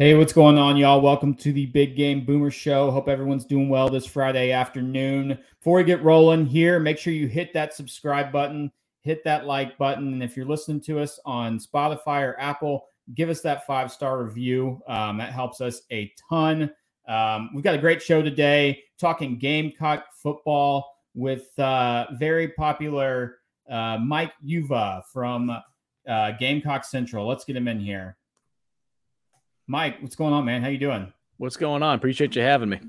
Hey, what's going on, y'all? Welcome to the Big Game Boomer Show. Hope everyone's doing well this Friday afternoon. Before we get rolling here, make sure you hit that subscribe button, hit that like button. And if you're listening to us on Spotify or Apple, give us that five star review. Um, that helps us a ton. Um, we've got a great show today talking Gamecock football with uh, very popular uh, Mike Uva from uh, Gamecock Central. Let's get him in here. Mike, what's going on, man? How you doing? What's going on? Appreciate you having me.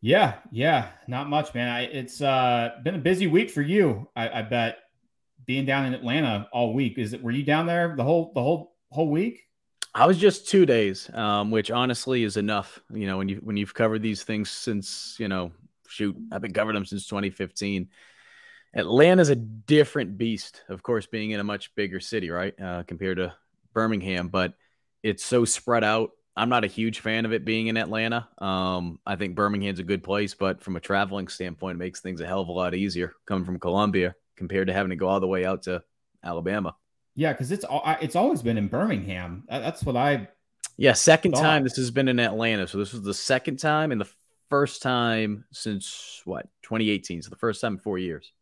Yeah, yeah, not much, man. I, it's uh, been a busy week for you. I, I, bet being down in Atlanta all week. Is it? Were you down there the whole the whole whole week? I was just two days, um, which honestly is enough. You know, when you when you've covered these things since you know, shoot, I've been covering them since 2015. Atlanta's a different beast, of course, being in a much bigger city, right, uh, compared to Birmingham. But it's so spread out I'm not a huge fan of it being in Atlanta. Um, I think Birmingham's a good place, but from a traveling standpoint, it makes things a hell of a lot easier coming from Columbia compared to having to go all the way out to Alabama. Yeah, because it's it's always been in Birmingham. That's what I. Yeah, second thought. time this has been in Atlanta. So this was the second time and the first time since what 2018. So the first time in four years.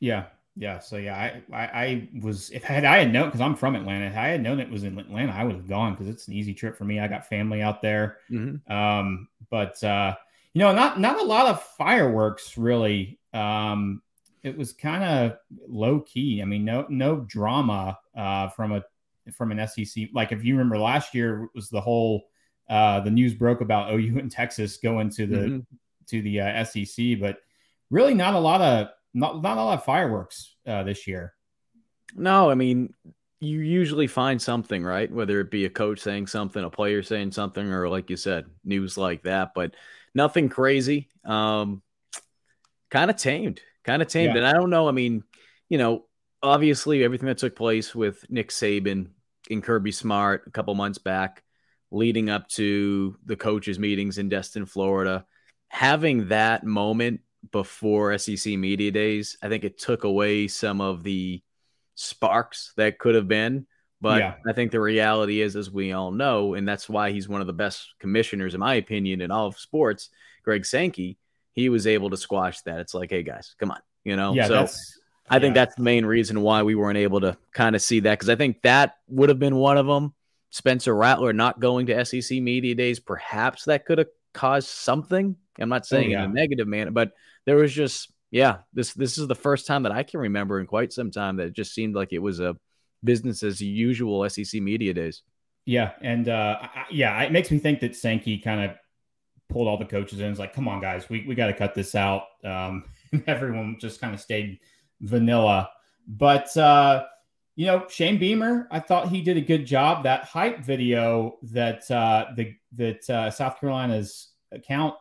Yeah, yeah, so yeah, I, I, I was if had I had known because I'm from Atlanta, if I had known it was in Atlanta, I would have gone because it's an easy trip for me. I got family out there, mm-hmm. um, but uh, you know, not not a lot of fireworks really. Um, it was kind of low key. I mean, no no drama uh, from a from an SEC. Like if you remember last year was the whole uh, the news broke about OU and Texas going to the mm-hmm. to the uh, SEC, but really not a lot of not not a lot of fireworks uh, this year. No, I mean you usually find something, right? Whether it be a coach saying something, a player saying something, or like you said, news like that. But nothing crazy. Um, kind of tamed, kind of tamed. Yeah. And I don't know. I mean, you know, obviously everything that took place with Nick Saban and Kirby Smart a couple months back, leading up to the coaches' meetings in Destin, Florida, having that moment before SEC media days. I think it took away some of the sparks that could have been. But yeah. I think the reality is, as we all know, and that's why he's one of the best commissioners, in my opinion, in all of sports, Greg Sankey, he was able to squash that. It's like, hey, guys, come on. You know? Yeah, so I think that's the main reason why we weren't able to kind of see that because I think that would have been one of them. Spencer Rattler not going to SEC media days, perhaps that could have caused something. I'm not saying oh, yeah. in a negative manner, but there was just yeah, this this is the first time that I can remember in quite some time that it just seemed like it was a business as usual SEC media days. Yeah, and uh, I, yeah, it makes me think that Sankey kind of pulled all the coaches in. It's like, come on, guys, we we got to cut this out. Um, everyone just kind of stayed vanilla, but uh, you know, Shane Beamer, I thought he did a good job. That hype video that uh, the that uh, South Carolina's account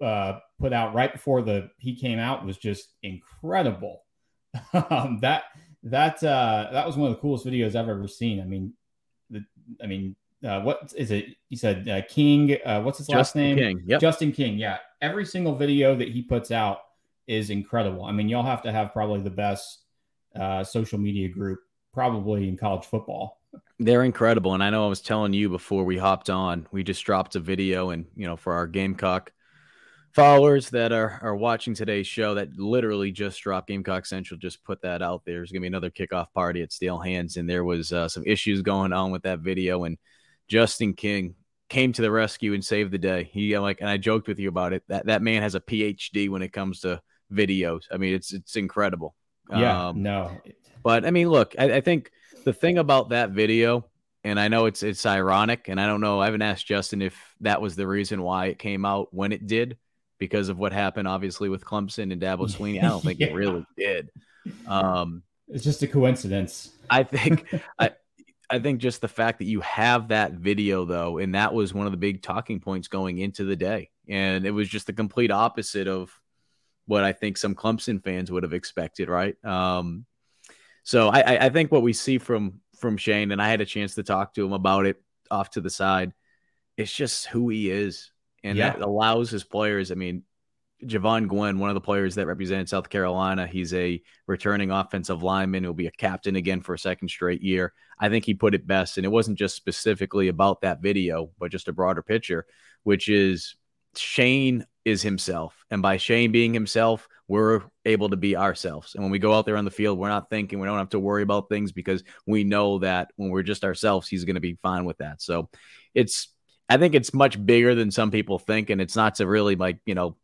uh, put out right before the he came out was just incredible. um, that that uh, that was one of the coolest videos I've ever seen. I mean, the I mean, uh, what is it? You said uh, King. Uh, what's his last name? King. Yep. Justin King. Yeah, every single video that he puts out is incredible. I mean, y'all have to have probably the best uh, social media group probably in college football. They're incredible, and I know I was telling you before we hopped on. We just dropped a video, and you know, for our Gamecock followers that are, are watching today's show that literally just dropped Gamecock Central just put that out there. There's gonna be another kickoff party at Steel Hands, and there was uh, some issues going on with that video, and Justin King came to the rescue and saved the day. He like, and I joked with you about it. That that man has a PhD when it comes to videos. I mean, it's it's incredible. Yeah, um, no, but I mean, look, I, I think the thing about that video and I know it's it's ironic, and I don't know. I haven't asked Justin if that was the reason why it came out when it did because of what happened, obviously, with Clemson and Dabo Swinney. I don't think yeah. it really did. Um, it's just a coincidence. I think I I think just the fact that you have that video though, and that was one of the big talking points going into the day, and it was just the complete opposite of what I think some Clemson fans would have expected, right? Um, so I, I think what we see from from Shane, and I had a chance to talk to him about it off to the side. It's just who he is and yeah. that allows his players. I mean, Jovaughn Gwyn, one of the players that represented South Carolina, he's a returning offensive lineman. He'll be a captain again for a second straight year. I think he put it best. And it wasn't just specifically about that video, but just a broader picture, which is Shane is himself. And by Shane being himself, we're able to be ourselves. And when we go out there on the field, we're not thinking, we don't have to worry about things because we know that when we're just ourselves, he's going to be fine with that. So it's, I think it's much bigger than some people think. And it's not to really like, you know,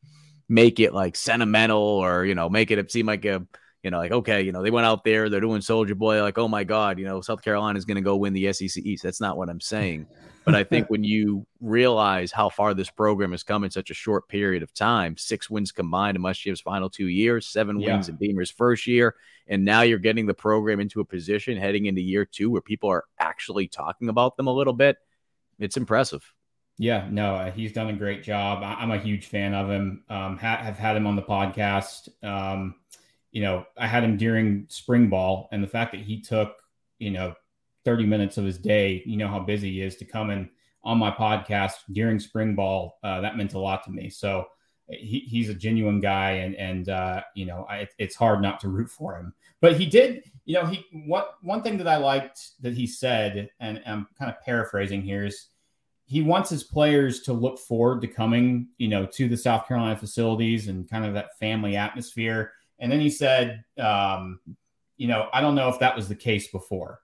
make it like sentimental or, you know, make it seem like a, you know, like, okay, you know, they went out there, they're doing Soldier Boy, like, oh my God, you know, South Carolina is going to go win the SEC East. That's not what I'm saying. But I think when you realize how far this program has come in such a short period of time, six wins combined in Muschamp's final two years, seven yeah. wins in Beamer's first year, and now you're getting the program into a position heading into year two where people are actually talking about them a little bit. It's impressive. Yeah, no, uh, he's done a great job. I, am a huge fan of him. Um, ha- have had him on the podcast. Um, you know, I had him during spring ball, and the fact that he took, you know, 30 minutes of his day, you know how busy he is to come in on my podcast during spring ball, uh, that meant a lot to me. So he, he's a genuine guy, and and uh, you know, I, it's hard not to root for him. But he did, you know, he what one thing that I liked that he said, and I'm kind of paraphrasing here is he wants his players to look forward to coming, you know, to the South Carolina facilities and kind of that family atmosphere and then he said, um, you know, I don't know if that was the case before.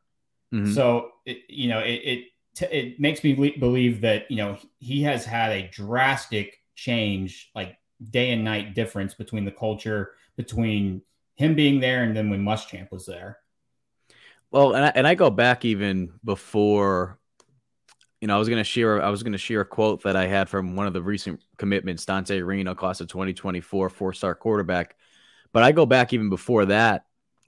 Mm-hmm. So, it, you know, it, it, t- it makes me le- believe that, you know, he has had a drastic change, like day and night difference between the culture, between him being there and then when Muschamp was there. Well, and I, and I go back even before you know, I was gonna share I was gonna share a quote that I had from one of the recent commitments, Dante Reno, class of 2024, four star quarterback. But I go back even before that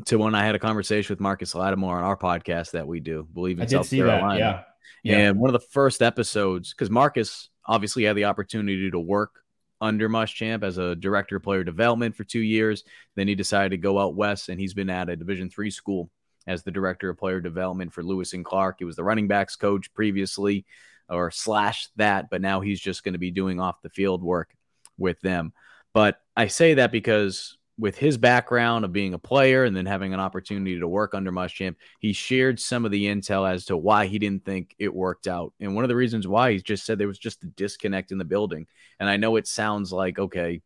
to when I had a conversation with Marcus Lattimore on our podcast that we do, Believe in I South Carolina. Yeah. yeah. And one of the first episodes, because Marcus obviously had the opportunity to work under Muschamp as a director of player development for two years. Then he decided to go out west, and he's been at a Division three school as the director of player development for Lewis and Clark. He was the running backs coach previously, or slash that, but now he's just going to be doing off the field work with them. But I say that because with his background of being a player and then having an opportunity to work under Muschamp, he shared some of the intel as to why he didn't think it worked out. And one of the reasons why he just said there was just a disconnect in the building. And I know it sounds like, okay,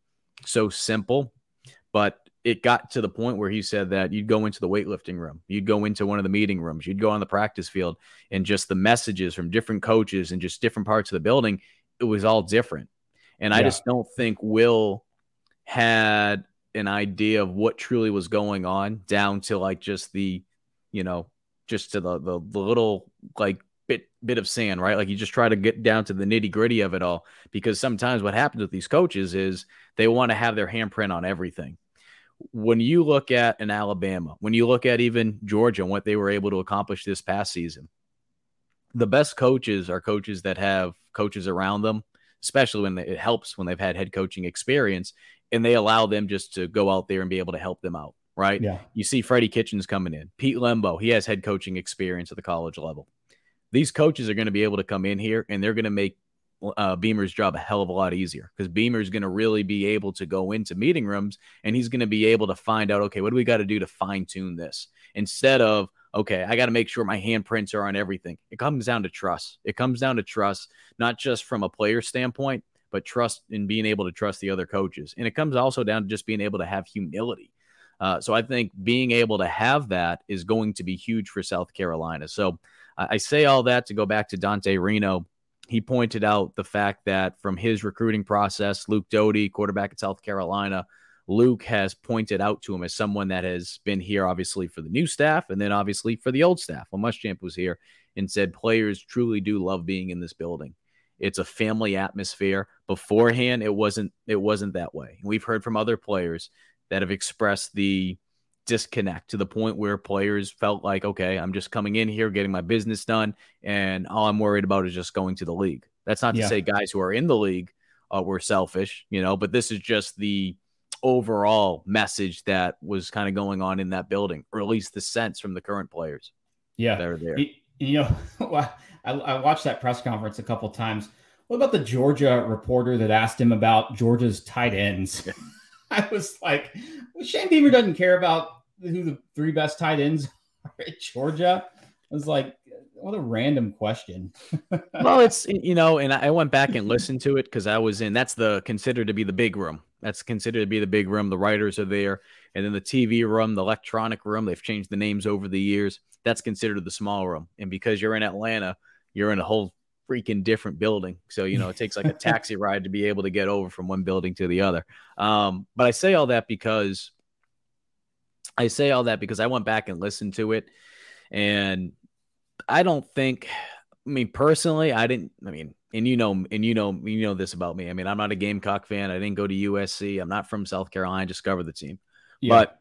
so simple, but it got to the point where he said that you'd go into the weightlifting room, you'd go into one of the meeting rooms, you'd go on the practice field, and just the messages from different coaches and just different parts of the building, it was all different. And yeah. I just don't think Will had an idea of what truly was going on down to like just the, you know, just to the the, the little like bit bit of sand, right? Like you just try to get down to the nitty gritty of it all because sometimes what happens with these coaches is they want to have their handprint on everything. When you look at an Alabama, when you look at even Georgia and what they were able to accomplish this past season, the best coaches are coaches that have coaches around them, especially when it helps when they've had head coaching experience and they allow them just to go out there and be able to help them out, right? Yeah. You see Freddie Kitchens coming in, Pete Lembo, he has head coaching experience at the college level. These coaches are going to be able to come in here and they're going to make uh, Beamer's job a hell of a lot easier because Beamer's going to really be able to go into meeting rooms and he's going to be able to find out, okay, what do we got to do to fine tune this instead of, okay, I got to make sure my handprints are on everything. It comes down to trust. It comes down to trust, not just from a player standpoint, but trust in being able to trust the other coaches. And it comes also down to just being able to have humility. Uh, so I think being able to have that is going to be huge for South Carolina. So I say all that to go back to Dante Reno. He pointed out the fact that from his recruiting process, Luke Doty, quarterback at South Carolina, Luke has pointed out to him as someone that has been here, obviously, for the new staff and then obviously for the old staff when Muschamp was here and said players truly do love being in this building. It's a family atmosphere. Beforehand, it wasn't it wasn't that way. We've heard from other players that have expressed the disconnect to the point where players felt like, okay, I'm just coming in here, getting my business done, and all I'm worried about is just going to the league. That's not to yeah. say guys who are in the league uh, were selfish, you know, but this is just the overall message that was kind of going on in that building, or at least the sense from the current players. Yeah, that are there. You know, I, I watched that press conference a couple times. what about the Georgia reporter that asked him about Georgia's tight ends? I was like, well, Shane Beamer doesn't care about who the three best tight ends are at Georgia. I was like, what a random question. well, it's you know, and I went back and listened to it because I was in. That's the considered to be the big room. That's considered to be the big room. The writers are there, and then the TV room, the electronic room. They've changed the names over the years. That's considered the small room. And because you're in Atlanta, you're in a whole freaking different building. So you know, it takes like a taxi ride to be able to get over from one building to the other. Um, but I say all that because I say all that because I went back and listened to it, and I don't think. I mean, personally, I didn't. I mean, and you know, and you know, you know this about me. I mean, I'm not a Gamecock fan. I didn't go to USC. I'm not from South Carolina. I just covered the team, yeah. but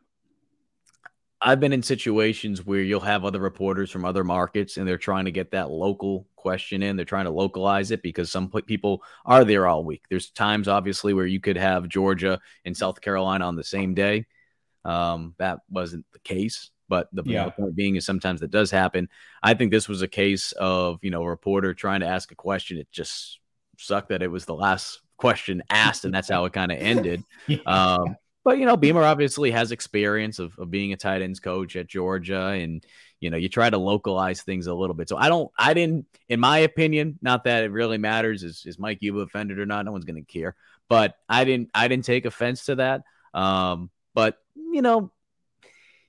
I've been in situations where you'll have other reporters from other markets, and they're trying to get that local question in. They're trying to localize it because some people are there all week. There's times, obviously, where you could have Georgia and South Carolina on the same day. Um, that wasn't the case. But the, yeah. point being is sometimes that does happen. I think this was a case of, you know, a reporter trying to ask a question. It just sucked that it was the last question asked, and that's how it kind of ended. yeah. um, but, you know, Beamer obviously has experience of, of being a tight ends coach at Georgia. And, you know, you try to localize things a little bit. So I don't, I didn't, in my opinion, not that it really matters is, is Mike Uva offended or not. No one's going to care. But I didn't, I didn't take offense to that. Um, but, you know,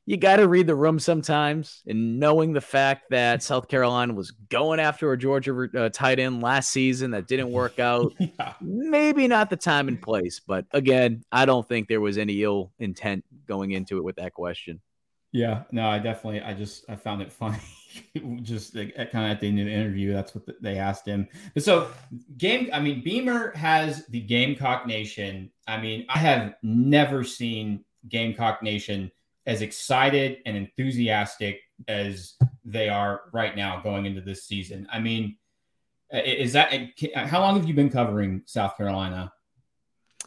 you got to read the room sometimes. And knowing the fact that South Carolina was going after a Georgia uh, tight end last season that didn't work out, yeah. maybe not the time and place. But again, I don't think there was any ill intent going into it with that question. Yeah, no, I definitely, I just, I found it funny. just like, kind of at the end of the interview, that's what they asked him. But so, game, I mean, Beamer has the Gamecock Nation. I mean, I have never seen Gamecock Nation as excited and enthusiastic as they are right now going into this season. I mean, is that how long have you been covering South Carolina?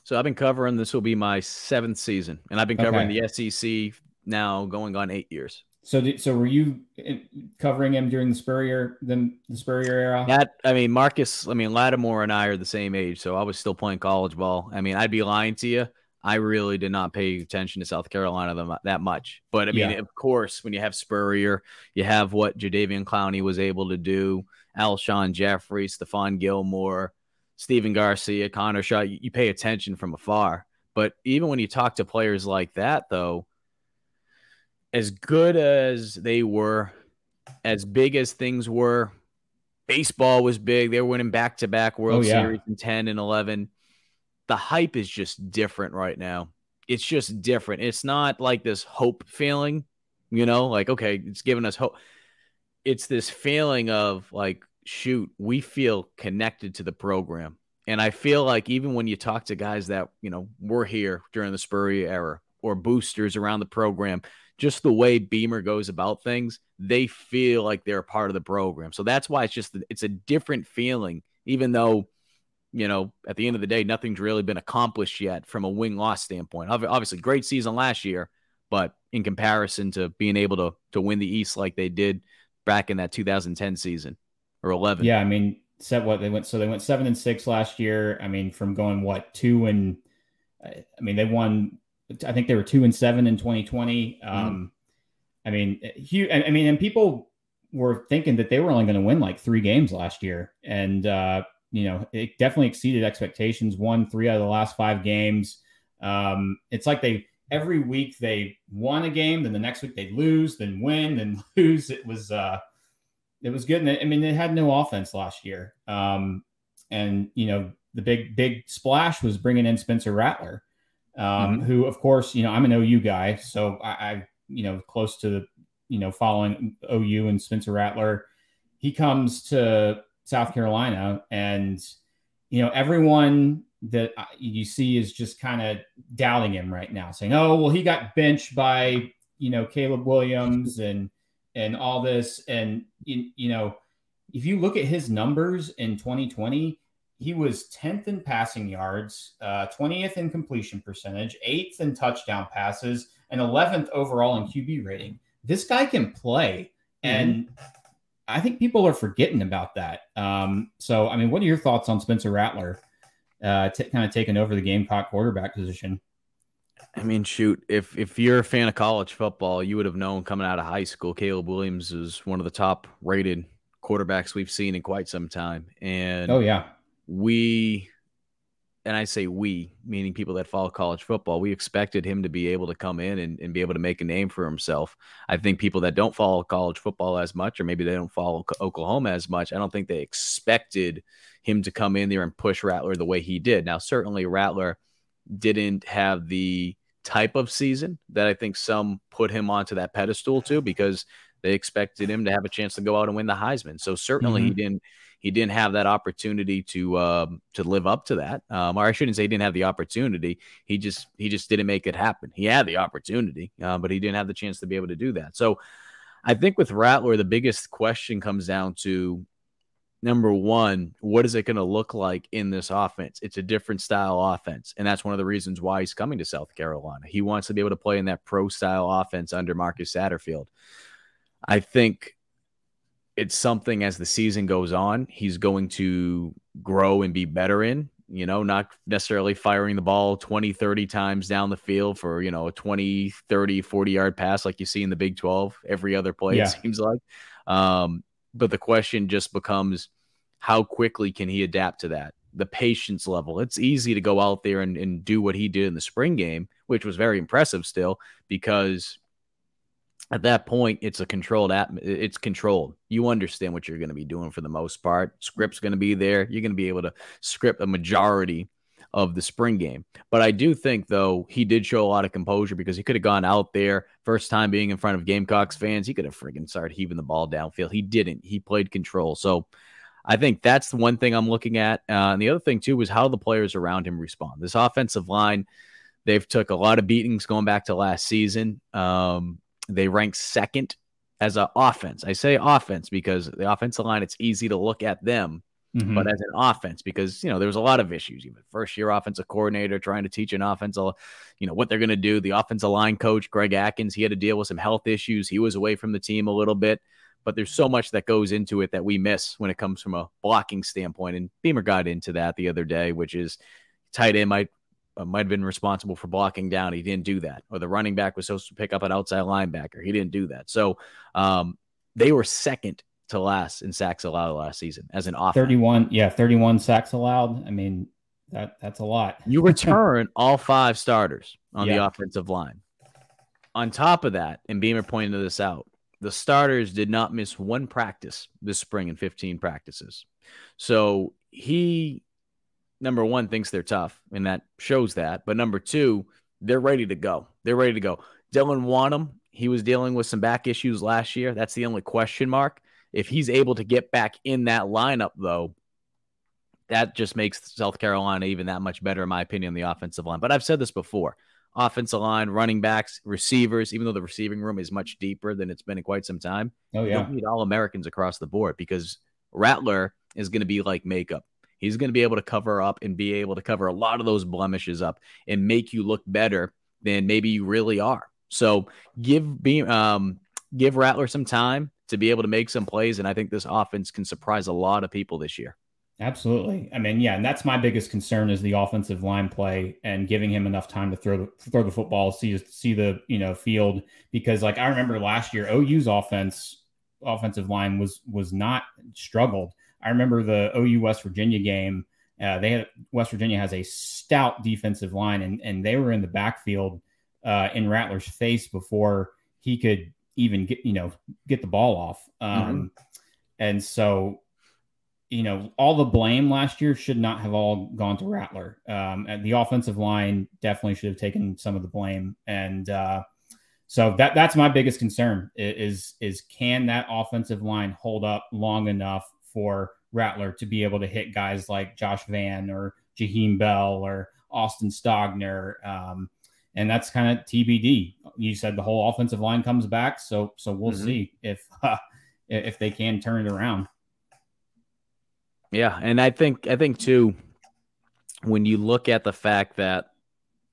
So I've been covering this will be my seventh season, and I've been covering okay. the SEC now going on eight years. So, did, so were you eh, covering him during the Spurrier, the, the Spurrier era? That I mean, Marcus. I mean, Lattimore and I are the same age, so I was still playing college ball. I mean, I'd be lying to you I really did not pay attention to South Carolina that much. But I mean, yeah. of course, when you have Spurrier, you have what Jadeveon Clowney was able to do, Alshon Jeffery, Stephon Gilmore, Stephen Garcia, Connor Shaw, you, you pay attention from afar. But even when you talk to players like that, though, as good as they were, as big as things were, baseball was big. They were winning back to back World oh, yeah. Series in 10 and 11 the hype is just different right now. It's just different. It's not like this hope feeling, you know, like, okay, it's giving us hope. It's this feeling of like, shoot, we feel connected to the program. And I feel like even when you talk to guys that, you know, were here during the Spurrier era or boosters around the program, just the way Beamer goes about things, they feel like they're a part of the program. So that's why it's just, it's a different feeling, even though you know, at the end of the day, nothing's really been accomplished yet from a win loss standpoint. Obviously, great season last year, but in comparison to being able to to win the East like they did back in that 2010 season or 11. Yeah, I mean, set what they went. So they went seven and six last year. I mean, from going what two and I mean they won. I think they were two and seven in 2020. Mm-hmm. Um, I mean, huge. I mean, and people were thinking that they were only going to win like three games last year, and uh, you know, it definitely exceeded expectations. Won three out of the last five games. Um, it's like they every week they won a game, then the next week they lose, then win, then lose. It was uh, it was good. And I mean, they had no offense last year. Um, and you know, the big big splash was bringing in Spencer Rattler, um, mm-hmm. who of course you know I'm an OU guy, so I, I you know close to the you know following OU and Spencer Rattler. He comes to South Carolina, and you know everyone that you see is just kind of doubting him right now, saying, "Oh, well, he got benched by you know Caleb Williams and and all this." And you, you know, if you look at his numbers in 2020, he was 10th in passing yards, uh, 20th in completion percentage, 8th in touchdown passes, and 11th overall in QB rating. This guy can play, mm-hmm. I think people are forgetting about that. Um, so, I mean, what are your thoughts on Spencer Rattler uh, t- kind of taking over the Gamecock quarterback position? I mean, shoot, if if you're a fan of college football, you would have known coming out of high school, Caleb Williams is one of the top rated quarterbacks we've seen in quite some time. And oh yeah, we and I say we, meaning people that follow college football, we expected him to be able to come in and, and, be able to make a name for himself. I think people that don't follow college football as much, or maybe they don't follow Oklahoma as much, I don't think they expected him to come in there and push Rattler the way he did. Now, certainly Rattler didn't have the type of season that I think some put him onto that pedestal to because they expected him to have a chance to go out and win the Heisman. So certainly mm-hmm. he didn't he didn't have that opportunity to um, to live up to that. Um, or I shouldn't say he didn't have the opportunity. He just he just didn't make it happen. He had the opportunity, uh, but he didn't have the chance to be able to do that. So I think with Rattler, the biggest question comes down to number one, what is it going to look like in this offense? It's a different style offense. And that's one of the reasons why he's coming to South Carolina. He wants to be able to play in that pro style offense under Marcus Satterfield. I think it's something as the season goes on, he's going to grow and be better in, you know, not necessarily firing the ball 20, 30 times down the field for, you know, a 20, 30, 40 yard pass like you see in the Big 12 every other play, yeah. it seems like. Um, but the question just becomes how quickly can he adapt to that? The patience level. It's easy to go out there and, and do what he did in the spring game, which was very impressive still, because at that point it's a controlled at it's controlled. You understand what you're going to be doing for the most part. Script's going to be there. You're going to be able to script a majority of the spring game. But i do think though he did show a lot of composure because he could have gone out there first time being in front of gamecocks fans he could have friggin' started heaving the ball downfield. He didn't. He played control. So I think that's the one thing I'm looking at. Uh, and the other thing too was how the players around him respond. This offensive line, they've took a lot of beatings going back to last season. Um, they rank second as an offense. I say offense because the offensive line, it's easy to look at them, mm-hmm. but as an offense, because, you know, there's a lot of issues. Even first year offensive coordinator trying to teach an offensive, you know, what they're going to do. The offensive line coach, Greg Adkins, he had to deal with some health issues. He was away from the team a little bit, but there's so much that goes into it that we miss when it comes from a blocking standpoint. And Beamer got into that the other day, which is tight end might uh, might have been responsible for blocking down. He didn't do that. Or the running back was supposed to pick up an outside linebacker. He didn't do that. So um, they were second to last in sacks allowed last season as an offense. 31, yeah, 31 sacks allowed. I mean, that that's a lot. you return all five starters on yeah. the offensive line. On top of that, and Beamer pointed this out, the starters did not miss one practice this spring in 15 practices. So he number one thinks they're tough, and that shows that. But number two, they're ready to go. They're ready to go. Dylan Wonnum, he was dealing with some back issues last year. That's the only question mark. If he's able to get back in that lineup, though, that just makes South Carolina even that much better, in my opinion, on the offensive line. But I've said this before offensive line, running backs, receivers, even though the receiving room is much deeper than it's been in quite some time. Oh, yeah. You don't need all Americans across the board because Rattler is going to be like makeup. He's going to be able to cover up and be able to cover a lot of those blemishes up and make you look better than maybe you really are. So give be um give Rattler some time to be able to make some plays, and I think this offense can surprise a lot of people this year. Absolutely. I mean, yeah, and that's my biggest concern is the offensive line play and giving him enough time to throw the throw the football, see see the you know field because like I remember last year OU's offense offensive line was was not struggled. I remember the OU West Virginia game. Uh, they had West Virginia has a stout defensive line, and and they were in the backfield uh, in Rattler's face before he could even get you know get the ball off. Um, mm-hmm. And so, you know, all the blame last year should not have all gone to Rattler. Um, and the offensive line definitely should have taken some of the blame. And uh, so that that's my biggest concern is is can that offensive line hold up long enough for Rattler to be able to hit guys like Josh Vann or Jaheim Bell or Austin Stogner. Um, and that's kind of TBD. You said the whole offensive line comes back, so so we'll mm-hmm. see if uh, if they can turn it around. Yeah, and I think I think too when you look at the fact that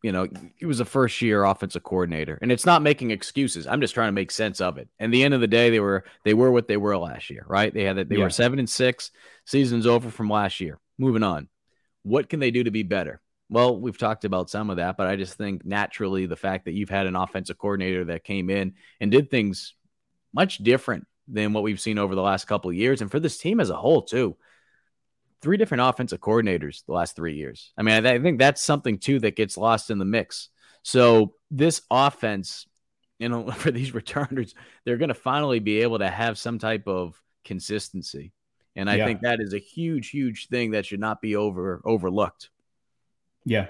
you know, he was a first year offensive coordinator, and it's not making excuses. I'm just trying to make sense of it. And the end of the day, they were they were what they were last year, right? They had that they yeah. were seven and six. Season's over from last year. Moving on. What can they do to be better? Well, we've talked about some of that, but I just think naturally the fact that you've had an offensive coordinator that came in and did things much different than what we've seen over the last couple of years, and for this team as a whole too. Three different offensive coordinators the last three years. I mean, I, I think that's something too that gets lost in the mix. So this offense, you know, for these returners, they're going to finally be able to have some type of consistency. And I yeah. think that is a huge, huge thing that should not be over overlooked. Yeah.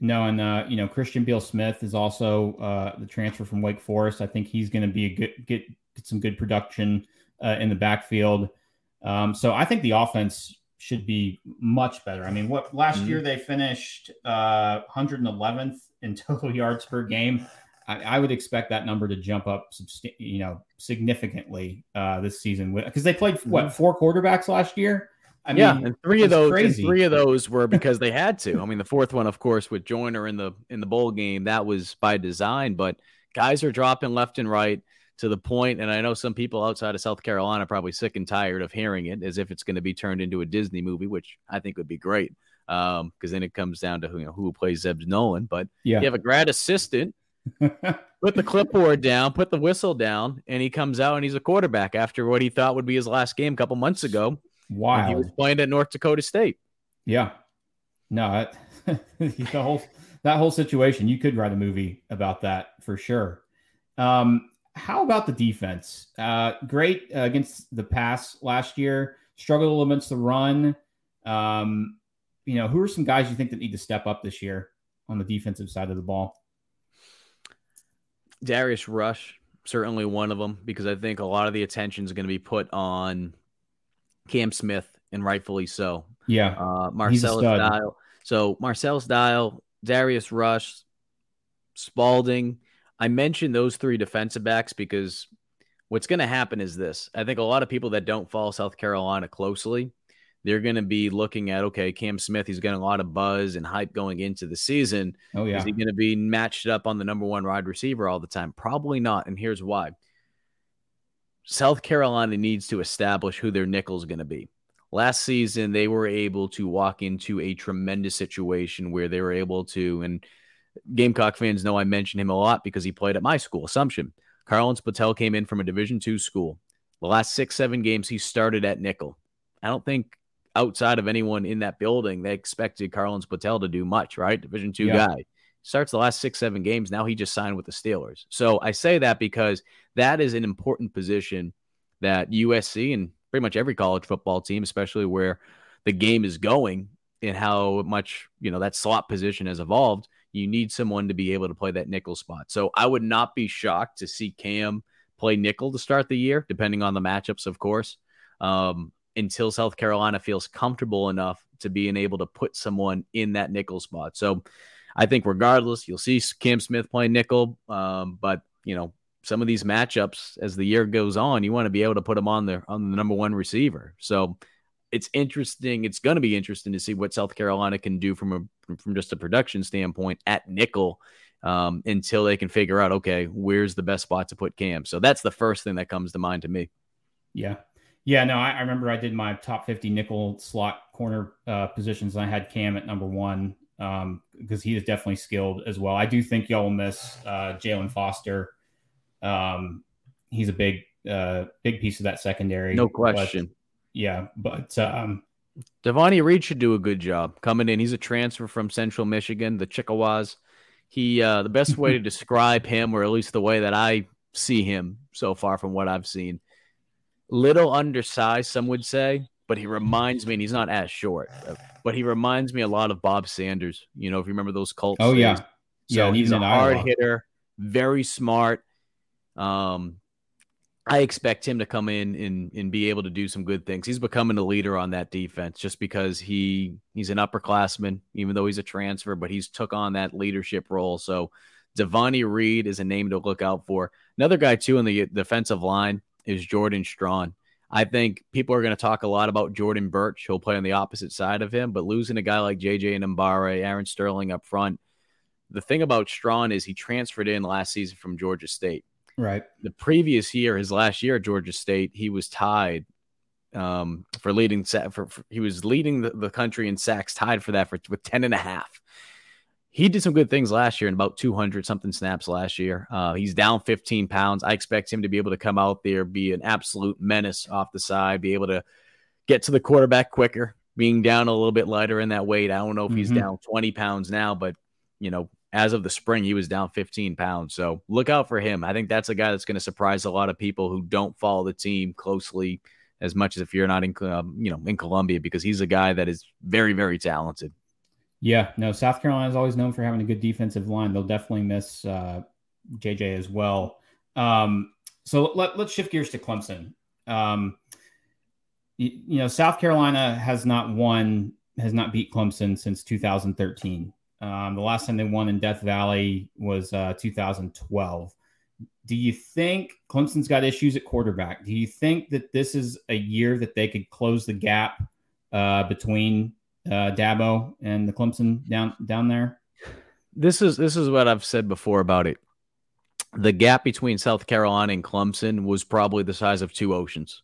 No, and uh, you know, Christian Beal Smith is also uh, the transfer from Wake Forest. I think he's going to be a good get get some good production uh, in the backfield. Um, so I think the offense should be much better. I mean, what last mm-hmm. year they finished uh, 111th in total yards per game. I, I, would expect that number to jump up, you know, significantly uh, this season because they played what mm-hmm. four quarterbacks last year. I mean, yeah, and three of those, three of those were because they had to. I mean, the fourth one, of course, with Joyner in the in the bowl game, that was by design. But guys are dropping left and right to the point, and I know some people outside of South Carolina are probably sick and tired of hearing it, as if it's going to be turned into a Disney movie, which I think would be great. Because um, then it comes down to you know who plays Zeb Noland. But yeah. you have a grad assistant put the clipboard down, put the whistle down, and he comes out and he's a quarterback after what he thought would be his last game a couple months ago. Wow. He was playing at North Dakota State. Yeah. No, the whole that whole situation, you could write a movie about that for sure. Um, how about the defense? Uh, great uh, against the pass last year. Struggled a little against the run. Um, you know, who are some guys you think that need to step up this year on the defensive side of the ball? Darius Rush, certainly one of them, because I think a lot of the attention is going to be put on Cam Smith, and rightfully so. Yeah. Uh, Marcellus Dial. So Marcellus Dial, Darius Rush, Spalding. I mentioned those three defensive backs because what's going to happen is this. I think a lot of people that don't follow South Carolina closely, they're going to be looking at okay, Cam Smith, he's getting a lot of buzz and hype going into the season. Oh yeah, is he going to be matched up on the number one wide receiver all the time? Probably not. And here's why: South Carolina needs to establish who their nickel is going to be. Last season, they were able to walk into a tremendous situation where they were able to, and Gamecock fans know I mention him a lot because he played at my school, Assumption. Carlins Platel came in from a Division two school. The last six, seven games, he started at nickel. I don't think outside of anyone in that building, they expected Carlins Platel to do much, right? Division two yeah. guy starts the last six, seven games. Now he just signed with the Steelers. So I say that because that is an important position that USC and pretty much every college football team, especially where the game is going and how much, you know, that slot position has evolved, you need someone to be able to play that nickel spot. So I would not be shocked to see Cam play nickel to start the year, depending on the matchups, of course. Um, until South Carolina feels comfortable enough to being able to put someone in that nickel spot. So I think regardless, you'll see Cam Smith playing nickel. Um, but you know, some of these matchups as the year goes on, you want to be able to put them on the on the number one receiver. So it's interesting. It's going to be interesting to see what South Carolina can do from a from just a production standpoint at nickel um, until they can figure out okay, where's the best spot to put Cam. So that's the first thing that comes to mind to me. Yeah. Yeah, no, I, I remember I did my top 50 nickel slot corner uh, positions, and I had Cam at number one because um, he is definitely skilled as well. I do think y'all will miss uh, Jaylan Foster. Um, he's a big, uh, big piece of that secondary. No question. But, yeah, but um, Devonni Reed should do a good job coming in. He's a transfer from Central Michigan, the Chippewas. He, uh, the best way to describe him, or at least the way that I see him so far from what I've seen, little undersized, some would say, but he reminds me, and he's not as short, but he reminds me a lot of Bob Sanders. You know, if you remember those Colts. Oh yeah, so yeah. He's a hard Iowa. hitter, very smart. Um, I expect him to come in and, and be able to do some good things. He's becoming a leader on that defense just because he he's an upperclassman, even though he's a transfer, but he's took on that leadership role. So Devonni Reed is a name to look out for. Another guy too in the defensive line is Jordan Strachan. I think people are going to talk a lot about Jordan Burch. He'll play on the opposite side of him, but losing a guy like JJ Enagbare, Aaron Sterling up front, the thing about Strachan is he transferred in last season from Georgia State. Right. The previous year, his last year at Georgia State, he was tied um, for leading for, for, he was leading the, the country in sacks, tied for that for with 10 and a half. He did some good things last year in about 200 something snaps last year. Uh, he's down 15 pounds. I expect him to be able to come out there, be an absolute menace off the side, be able to get to the quarterback quicker, being down a little bit lighter in that weight. I don't know if mm-hmm. he's down 20 pounds now, but you know, as of the spring, he was down 15 pounds. So look out for him. I think that's a guy that's going to surprise a lot of people who don't follow the team closely as much as if you're not in, um, you know, in Columbia, because he's a guy that is very, very talented. Yeah, no, South Carolina is always known for having a good defensive line. They'll definitely miss uh, JJ as well. Um, so let, us shift gears to Clemson. Um, you, you know, South Carolina has not won, has not beat Clemson since 2013. Um, the last time they won in Death Valley was uh, 2012. Do you think Clemson's got issues at quarterback? Do you think that this is a year that they could close the gap uh, between uh, Dabo and the Clemson down down there? This is this is what I've said before about it. The gap between South Carolina and Clemson was probably the size of two oceans.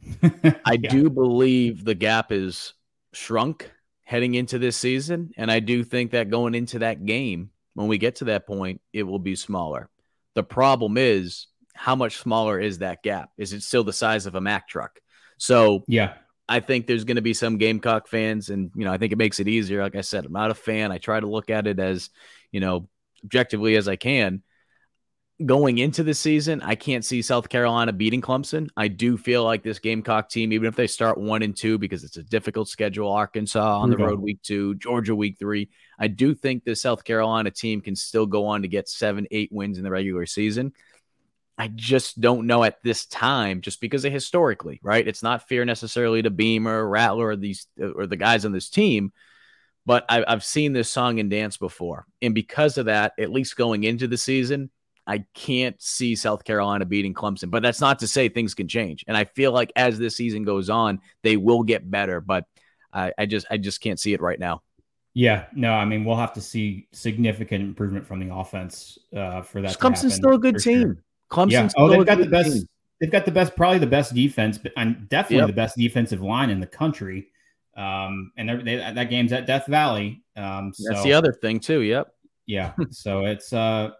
I yeah. do believe the gap is shrunk heading into this season. And I do think that going into that game, when we get to that point, it will be smaller. The problem is, how much smaller is that gap? Is it still the size of a Mack truck? So, yeah, I think there's going to be some Gamecock fans, and you know, I think it makes it easier. Like I said, I'm not a fan. I try to look at it as, you know, objectively as I can going into the season, I can't see South Carolina beating Clemson. I do feel like this Gamecock team, even if they start one and two, because it's a difficult schedule, Arkansas on the road week two, Georgia week three, I do think the South Carolina team can still go on to get seven, eight wins in the regular season. I just don't know at this time, just because of historically, right? It's not fair necessarily to Beamer, Rattler, or these or the guys on this team, but I, I've seen this song and dance before, and because of that, at least going into the season, I can't see South Carolina beating Clemson, but that's not to say things can change. And I feel like as this season goes on, they will get better. But I, I just I just can't see it right now. Yeah, no, I mean we'll have to see significant improvement from the offense uh, for that. Clemson's still a good team. Sure. Clemson's yeah. oh, they've got the best. Team. They've got the best, probably the best defense, but and definitely yep. the best defensive line in the country. Um, and they, that game's at Death Valley. Um, so, that's the other thing too. Yep. Yeah. so it's uh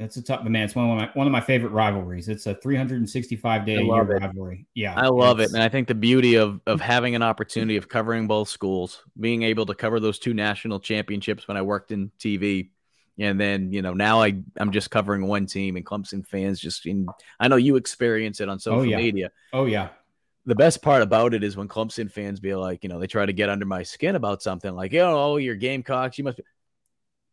it's a tough man. It's one of my one of my favorite rivalries. It's a 365 day a year it. rivalry. Yeah, I love it, and I think the beauty of of having an opportunity of covering both schools, being able to cover those two national championships when I worked in TV, and then you know now I I'm just covering one team, and Clemson fans just in. I know you experience it on oh, social oh, yeah. media. Oh yeah. The best part about it is when Clemson fans be like, you know, they try to get under my skin about something like, oh, you're Gamecocks, you must. Be.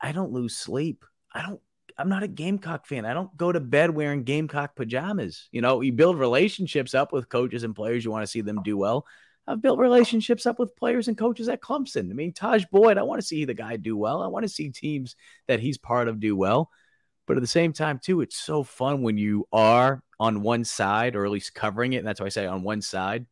I don't lose sleep. I don't I'm not a Gamecock fan. I don't go to bed wearing Gamecock pajamas. You know, you build relationships up with coaches and players. You want to see them do well. I've built relationships up with players and coaches at Clemson. I mean, Tajh Boyd, I want to see the guy do well. I want to see teams that he's part of do well. But at the same time, too, it's so fun when you are on one side, or at least covering it. And that's why I say on one side,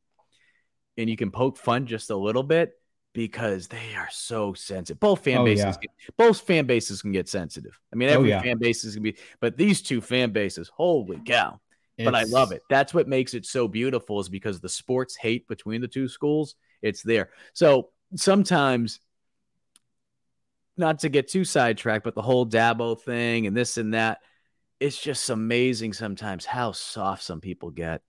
and you can poke fun just a little bit because they are so sensitive. Both fan oh, bases, yeah. both fan bases can get sensitive. I mean, oh, every oh, yeah. fan base is gonna be, but these two fan bases, holy cow! It's... But I love it. That's what makes it so beautiful, is because the sports hate between the two schools. It's there. So sometimes, not to get too sidetracked, but the whole Dabo thing and this and that, it's just amazing sometimes how soft some people get.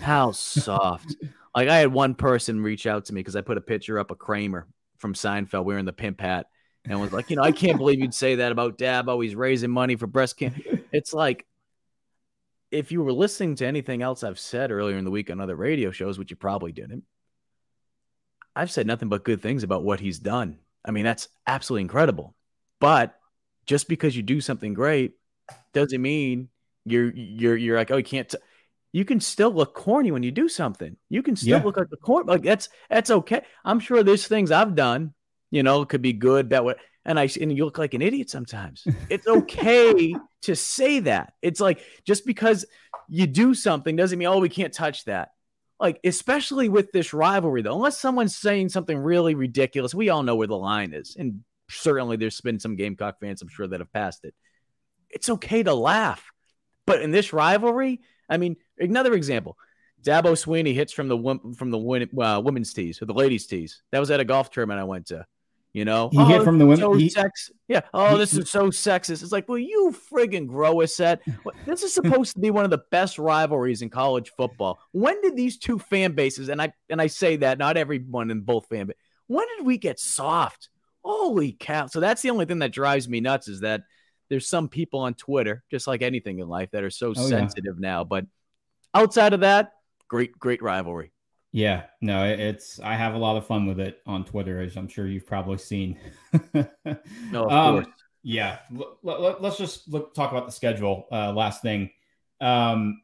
How soft. Like I had one person reach out to me because I put a picture up of Kramer from Seinfeld wearing the pimp hat and was like, you know, I can't believe you'd say that about Dabo. He's raising money for breast cancer. It's like if you were listening to anything else I've said earlier in the week on other radio shows, which you probably didn't, I've said nothing but good things about what he's done. I mean, that's absolutely incredible. But just because you do something great doesn't mean you're you're you're like, oh, you can't. T- you can still look corny when you do something. You can still yeah. look like the corn. Like that's that's okay. I'm sure there's things I've done, you know, could be good that way. And I and you look like an idiot sometimes. It's okay to say that. It's like just because you do something doesn't mean oh we can't touch that. Like especially with this rivalry though, unless someone's saying something really ridiculous, we all know where the line is. And certainly there's been some Gamecock fans, I'm sure, that have passed it. It's okay to laugh. But in this rivalry, I mean, another example. Dabo Swinney hits from the from the uh, women's tees or the ladies' tees. That was at a golf tournament I went to. You know, he oh, hit from the women. So he, sex- yeah. Oh, he, this is so sexist. It's like, well, you friggin' grow a set. This is supposed to be one of the best rivalries in college football. When did these two fan bases, and I and I say that not everyone in both fan, but when did we get soft? Holy cow! So that's the only thing that drives me nuts is that there's some people on Twitter, just like anything in life, that are so oh, sensitive yeah. now. But outside of that, great, great rivalry. Yeah, no, it's I have a lot of fun with it on Twitter, as I'm sure you've probably seen. no, of um, course. Yeah, let, us just look, talk about the schedule. Uh, last thing, um,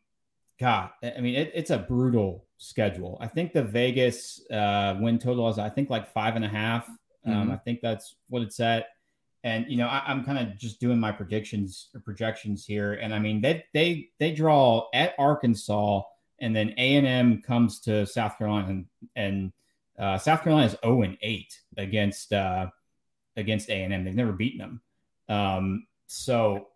God, I mean, it, it's a brutal schedule. I think the Vegas uh, win total is, I think, like five and a half. Um, mm-hmm. I think that's what it's at. And you know, I, am kind of just doing my predictions or projections here, and I mean, they they they draw at Arkansas and then A and M comes to South Carolina, and, and uh, South Carolina is zero oh and eight against uh, against A and M. They've never beaten them. Um, so,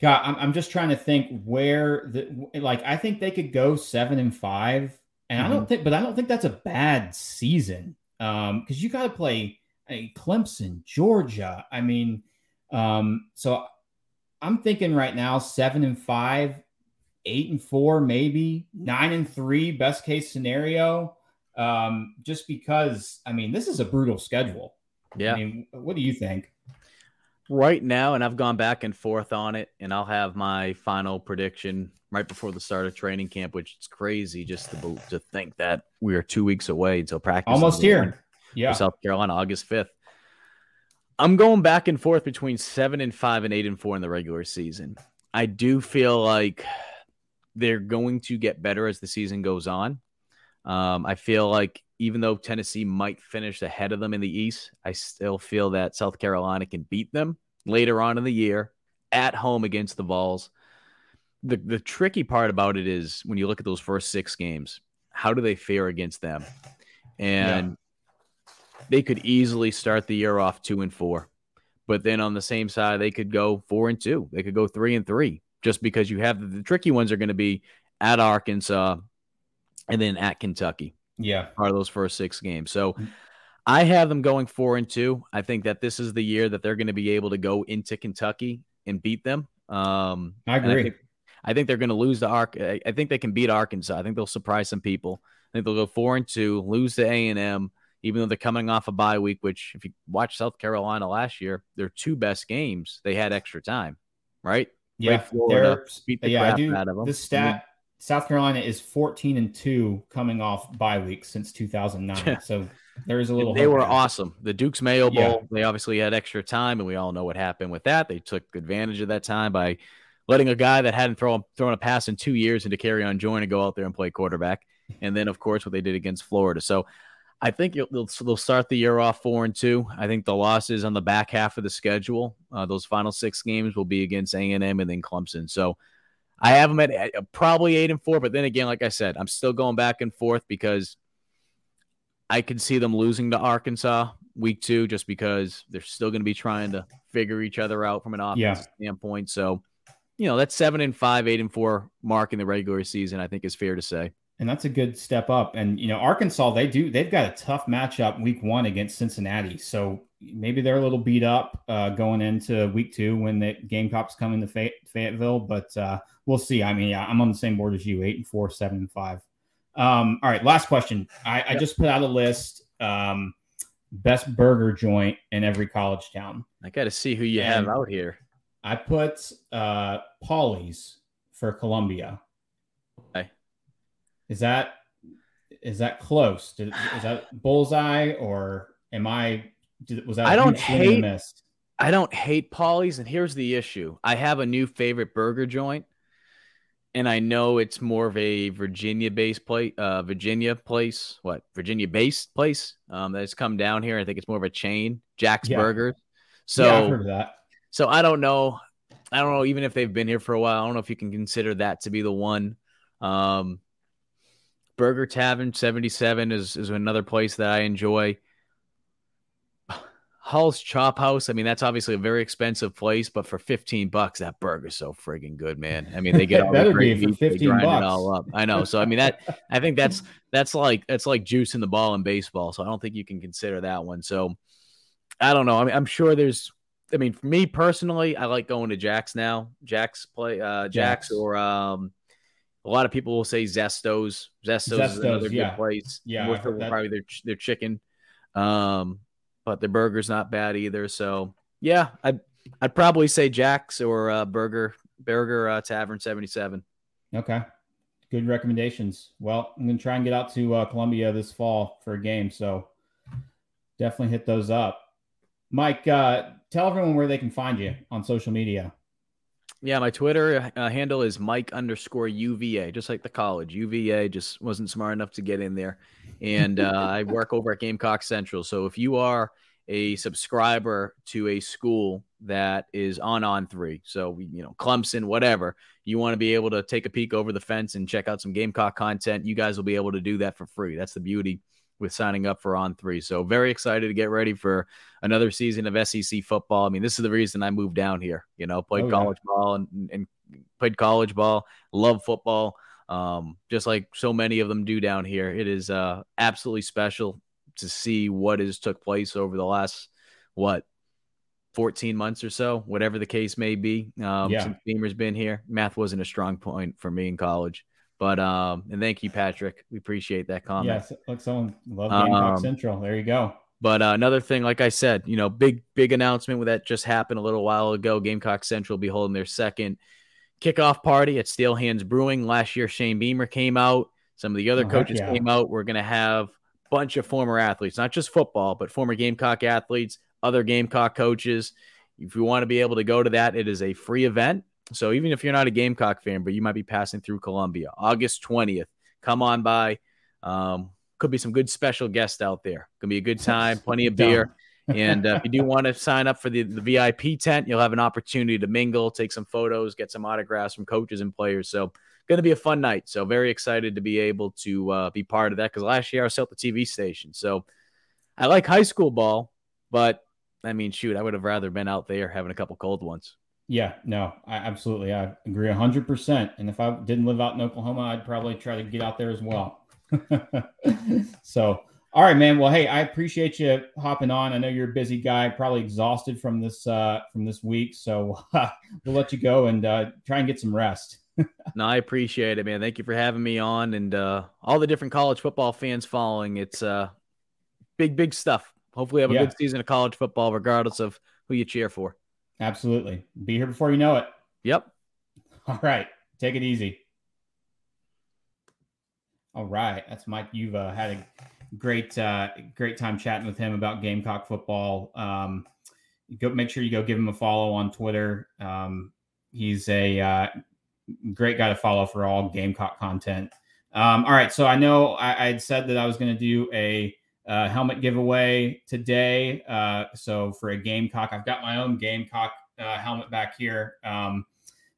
God, I'm, I'm just trying to think where the like I think they could go seven and five, and mm-hmm. I don't think, but I don't think that's a bad season because um, you got to play I Clemson, Georgia. I mean, um, so I'm thinking right now seven and five eight and four, maybe nine and three, best case scenario. Um, just because, I mean, this is a brutal schedule. Yeah. I mean, what do you think? Right now, and I've gone back and forth on it, and I'll have my final prediction right before the start of training camp, which is crazy just to, to think that we are two weeks away until practice. Almost here. Yeah. South Carolina, August 5th. I'm going back and forth between seven and five and eight and four in the regular season. I do feel like they're going to get better as the season goes on. Um, I feel like even though Tennessee might finish ahead of them in the East, I still feel that South Carolina can beat them later on in the year at home against the Vols. The the tricky part about it is when you look at those first six games, how do they fare against them? And yeah. They could easily start the year off two and four. But then on the same side, they could go four and two. They could go three and three just because you have the, the tricky ones are going to be at Arkansas and then at Kentucky. Yeah. Part of those first six games. So mm-hmm. I have them going four and two. I think that this is the year that they're going to be able to go into Kentucky and beat them. Um, I agree. I think, I think, they're going to lose the Ark. I think they can beat Arkansas. I think they'll surprise some people. I think they'll go four and two, lose to A and M, even though they're coming off a bye week. Which, if you watch South Carolina last year, their two best games they had extra time, right? Yeah, Florida, beat the yeah, I do. Out of them. The stat South Carolina is 14 and 2 coming off bye week since 2009. so there is a little. They were there. awesome. The Duke's Mayo Bowl, yeah. they obviously had extra time, and we all know what happened with that. They took advantage of that time by letting a guy that hadn't thrown thrown a pass in two years in Dakereon Joyner to go out there and play quarterback. And then, of course, what they did against Florida. So I think they'll, they'll start the year off four and two. I think the losses on the back half of the schedule, uh, those final six games, will be against A and M and then Clemson. So I have them at, at probably eight and four. But then again, like I said, I'm still going back and forth because I can see them losing to Arkansas week two, just because they're still going to be trying to figure each other out from an offensive yeah. standpoint. So, you know, that seven and five, eight and four mark in the regular season, I think is fair to say and that's a good step up. And you know, Arkansas, they do they've got a tough matchup week one against Cincinnati, so maybe they're a little beat up uh, going into week two when the Gamecocks come into Fay- Fayetteville. But uh, we'll see. I mean, yeah, I'm on the same board as you, eight and four, seven and five. Um, all right, last question. I, I just put out a list. Um, best burger joint in every college town. I got to see who you and have out here. I put uh, Pawleys for Columbia. Is that is that close? Did, is that bullseye or am I? Did, was that? I don't hate. I don't hate Pawleys, and here's the issue: I have a new favorite burger joint, and I know it's more of a Virginia-based place, uh, Virginia place, what Virginia-based place um, that's come down here. I think it's more of a chain, Jack's yeah. Burgers. So, yeah, I've heard of that. So I don't know. I don't know. Even if they've been here for a while, I don't know if you can consider that to be the one. Um, Burger Tavern 77 is, is another place that I enjoy. Hall's Chop House. I mean, that's obviously a very expensive place, but for 15 bucks, that burger's so friggin' good, man. I mean, they get all the great meat, 15 bucks. it all up. I know. So I mean that I think that's that's like that's like juicing the ball in baseball. So I don't think you can consider that one. So I don't know. I mean, I'm sure there's I mean, for me personally, I like going to Jack's now. Jack's play uh Jack's, Jack's. or um a lot of people will say Zesto's. Zesto's, Zesto's is another yeah. good place. Yeah, probably their their chicken. Um, but the burger's not bad either. So yeah, I'd I'd probably say Jack's or uh, Burger Burger uh, Tavern seventy seven. Okay, good recommendations. Well, I'm gonna try and get out to uh, Columbia this fall for a game, so definitely hit those up. Mike, uh, tell everyone where they can find you on social media. Yeah, my Twitter uh, handle is Mike underscore UVA, just like the college. UVA just wasn't smart enough to get in there. And uh, I work over at Gamecock Central. So if you are a subscriber to a school that is on on three, so you know Clemson, whatever, you want to be able to take a peek over the fence and check out some Gamecock content. You guys will be able to do that for free. That's the beauty with signing up for On Three. So very excited to get ready for another season of SEC football. I mean, this is the reason I moved down here. You know, played oh, college yeah. ball and, and played college ball. Love football. Um, just like so many of them do down here. It is uh, absolutely special to see what has took place over the last what 14 months or so, whatever the case may be. Um, yeah. since Beamer's been here, math wasn't a strong point for me in college. But um, and thank you, Patrick. We appreciate that comment. Yes, look, someone love Gamecock um, Central. There you go. But uh, another thing, like I said, you know, big big announcement that just happened a little while ago. Gamecock Central will be holding their second kickoff party at Steel Hands Brewing. Last year, Shane Beamer came out. Some of the other oh, coaches yeah. came out. We're going to have a bunch of former athletes, not just football, but former Gamecock athletes, other Gamecock coaches. If you want to be able to go to that, it is a free event. So even if you're not a Gamecock fan, but you might be passing through Columbia, August 20th, come on by. Um, could be some good special guests out there. Could be a good time, plenty of beer. and uh, if you do want to sign up for the, the VIP tent, you'll have an opportunity to mingle, take some photos, get some autographs from coaches and players. So, going to be a fun night. So, very excited to be able to uh, be part of that because last year I was at the TV station. So, I like high school ball, but I mean, shoot, I would have rather been out there having a couple cold ones. Yeah, no, I absolutely. I agree 100%. And if I didn't live out in Oklahoma, I'd probably try to get out there as well. so, all right, man. Well, hey, I appreciate you hopping on. I know you're a busy guy, probably exhausted from this uh from this week, so uh, we'll let you go and uh, try and get some rest. no, I appreciate it, man. Thank you for having me on and uh all the different college football fans following. It's uh big big stuff. Hopefully have a yeah. good season of college football regardless of who you cheer for. Absolutely. Be here before you know it. Yep. All right. Take it easy. All right. That's Mike. You've uh, had a great, uh, great time chatting with him about Gamecock football. Um, go make sure you go give him a follow on Twitter. Um, he's a uh, great guy to follow for all Gamecock content. Um, all right. So I know I, I had said that I was going to do a uh, helmet giveaway today. Uh, so for a Gamecock, I've got my own Gamecock uh, helmet back here. Um,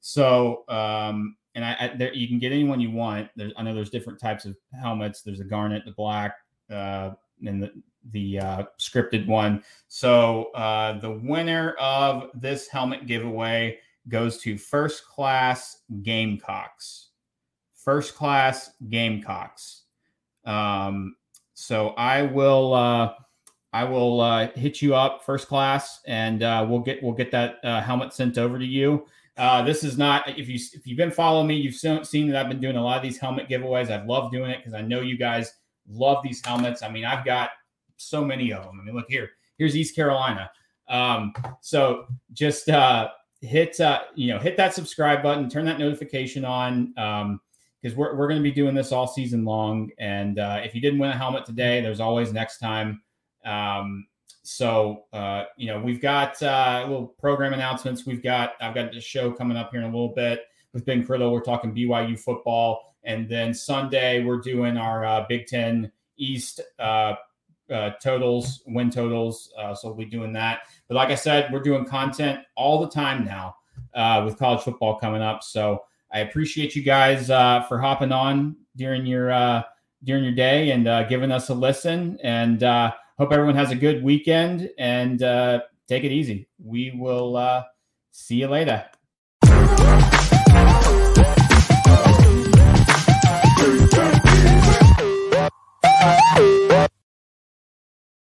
so um, and I, I there, you can get any one you want. There's, I know there's different types of helmets. There's a garnet, the black, uh, and the the uh, scripted one. So uh, the winner of this helmet giveaway goes to First Class Gamecocks. First Class Gamecocks. Um, so I will uh, I will uh, hit you up first class, and uh, we'll get we'll get that uh, helmet sent over to you. Uh, this is not if you if you've been following me, you've seen that I've been doing a lot of these helmet giveaways. I've loved doing it because I know you guys love these helmets. I mean, I've got so many of them. I mean, look here. Here's East Carolina. Um, so just uh, hit uh, you know hit that subscribe button, turn that notification on. Um, because we're, we're going to be doing this all season long. And uh, if you didn't win a helmet today, there's always next time. Um, so uh, you know we've got uh, little program announcements. We've got I've got the show coming up here in a little bit with Ben Criddle. We're talking BYU football, and then Sunday we're doing our uh, Big Ten East uh, uh, totals, win totals. Uh, so we'll be doing that. But like I said, we're doing content all the time now with college football coming up. So I appreciate you guys uh, for hopping on during your uh, during your day and uh, giving us a listen. And uh, hope everyone has a good weekend and uh, take it easy. We will uh, see you later.